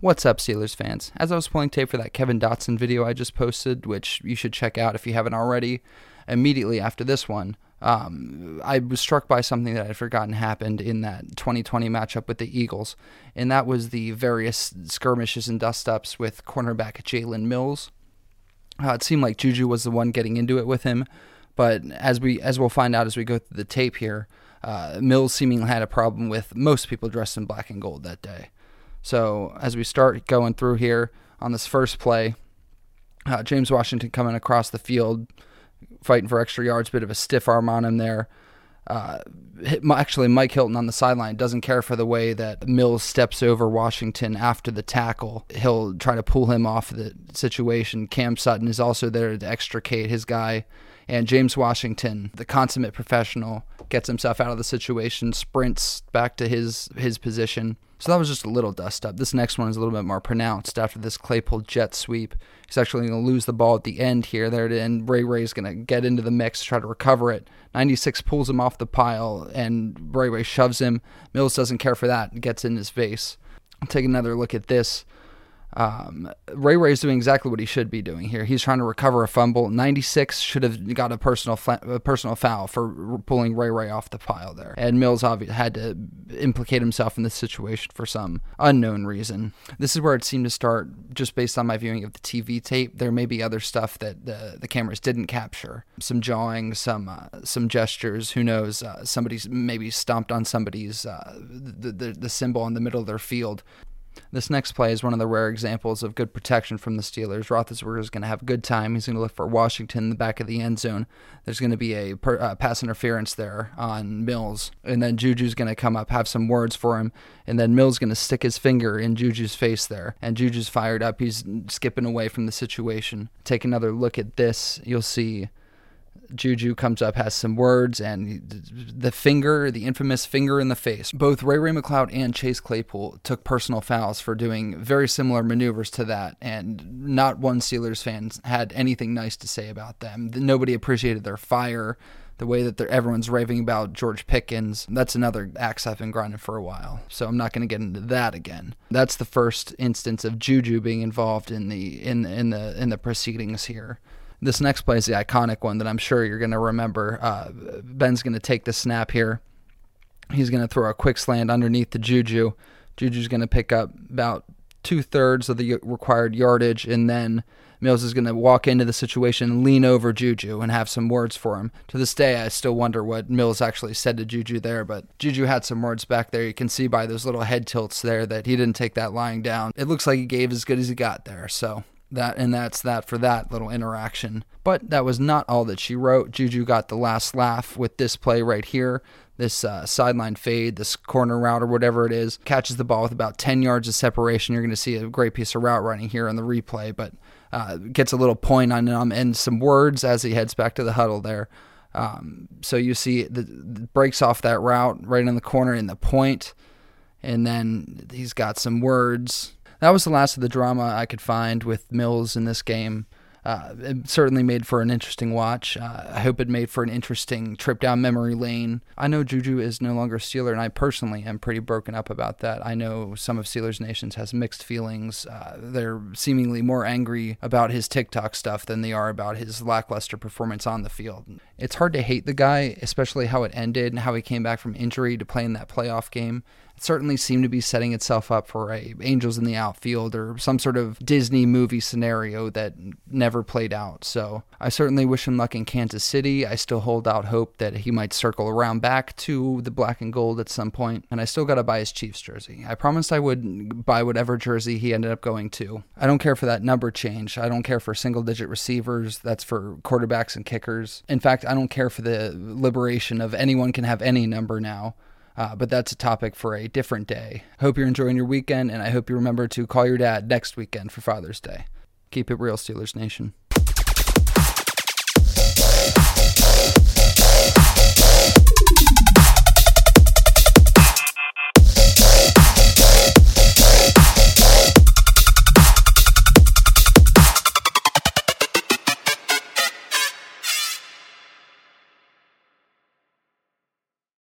What's up, Steelers fans? As I was pulling tape for that Kevin Dotson video I just posted, which you should check out if you haven't already, immediately after this one, um, I was struck by something that I'd forgotten happened in that 2020 matchup with the Eagles, and that was the various skirmishes and dust ups with cornerback Jalen Mills. Uh, it seemed like Juju was the one getting into it with him, but as we as we'll find out as we go through the tape here, uh, Mills seemingly had a problem with most people dressed in black and gold that day. So as we start going through here on this first play, uh, James Washington coming across the field, fighting for extra yards, bit of a stiff arm on him there. Uh, actually, Mike Hilton on the sideline doesn't care for the way that Mills steps over Washington after the tackle. He'll try to pull him off the situation. Cam Sutton is also there to extricate his guy. And James Washington, the consummate professional, gets himself out of the situation, sprints back to his his position, so that was just a little dust up. This next one is a little bit more pronounced after this Claypool jet sweep. He's actually going to lose the ball at the end here. There, and Ray Ray's going to get into the mix, try to recover it. 96 pulls him off the pile, and Ray Ray shoves him. Mills doesn't care for that and gets in his face. I'll take another look at this. Um, Ray Ray is doing exactly what he should be doing here. He's trying to recover a fumble. 96 should have got a personal a personal foul for pulling Ray Ray off the pile there. And Mills obviously had to implicate himself in this situation for some unknown reason. This is where it seemed to start just based on my viewing of the TV tape. There may be other stuff that the, the cameras didn't capture. Some jawing, some uh, some gestures. Who knows? Uh, somebody's maybe stomped on somebody's uh, the, the the symbol in the middle of their field. This next play is one of the rare examples of good protection from the Steelers. Roethlisberger is going to have a good time. He's going to look for Washington in the back of the end zone. There's going to be a per, uh, pass interference there on Mills, and then Juju's going to come up, have some words for him, and then Mills going to stick his finger in Juju's face there, and Juju's fired up. He's skipping away from the situation. Take another look at this. You'll see Juju comes up, has some words, and the finger, the infamous finger in the face. Both Ray Ray McCloud and Chase Claypool took personal fouls for doing very similar maneuvers to that, and not one Steelers fan had anything nice to say about them. Nobody appreciated their fire, the way that everyone's raving about George Pickens. That's another axe I've been grinding for a while, so I'm not going to get into that again. That's the first instance of Juju being involved in the in in the in the proceedings here. This next play is the iconic one that I'm sure you're going to remember. Uh, Ben's going to take the snap here. He's going to throw a quick slant underneath the Juju. Juju's going to pick up about two thirds of the required yardage, and then Mills is going to walk into the situation, lean over Juju, and have some words for him. To this day, I still wonder what Mills actually said to Juju there, but Juju had some words back there. You can see by those little head tilts there that he didn't take that lying down. It looks like he gave as good as he got there. So that and that's that for that little interaction. But that was not all that she wrote. Juju got the last laugh with this play right here. This uh, sideline fade, this corner route or whatever it is, catches the ball with about 10 yards of separation. You're going to see a great piece of route running here on the replay, but uh, gets a little point on him and some words as he heads back to the huddle there. Um, so you see the, the breaks off that route right in the corner in the point, and then he's got some words that was the last of the drama I could find with Mills in this game. Uh, it certainly made for an interesting watch. Uh, I hope it made for an interesting trip down memory lane. I know Juju is no longer Steeler, and I personally am pretty broken up about that. I know some of Steelers Nations has mixed feelings. Uh, they're seemingly more angry about his TikTok stuff than they are about his lackluster performance on the field. It's hard to hate the guy, especially how it ended and how he came back from injury to play in that playoff game certainly seemed to be setting itself up for a Angels in the outfield or some sort of Disney movie scenario that never played out. So I certainly wish him luck in Kansas City. I still hold out hope that he might circle around back to the black and gold at some point, and I still got to buy his Chiefs jersey. I promised I would buy whatever jersey he ended up going to. I don't care for that number change. I don't care for single digit receivers. That's for quarterbacks and kickers. In fact, I don't care for the liberation of anyone can have any number now. Uh, but that's a topic for a different day. Hope you're enjoying your weekend, and I hope you remember to call your dad next weekend for Father's Day. Keep it real, Steelers Nation.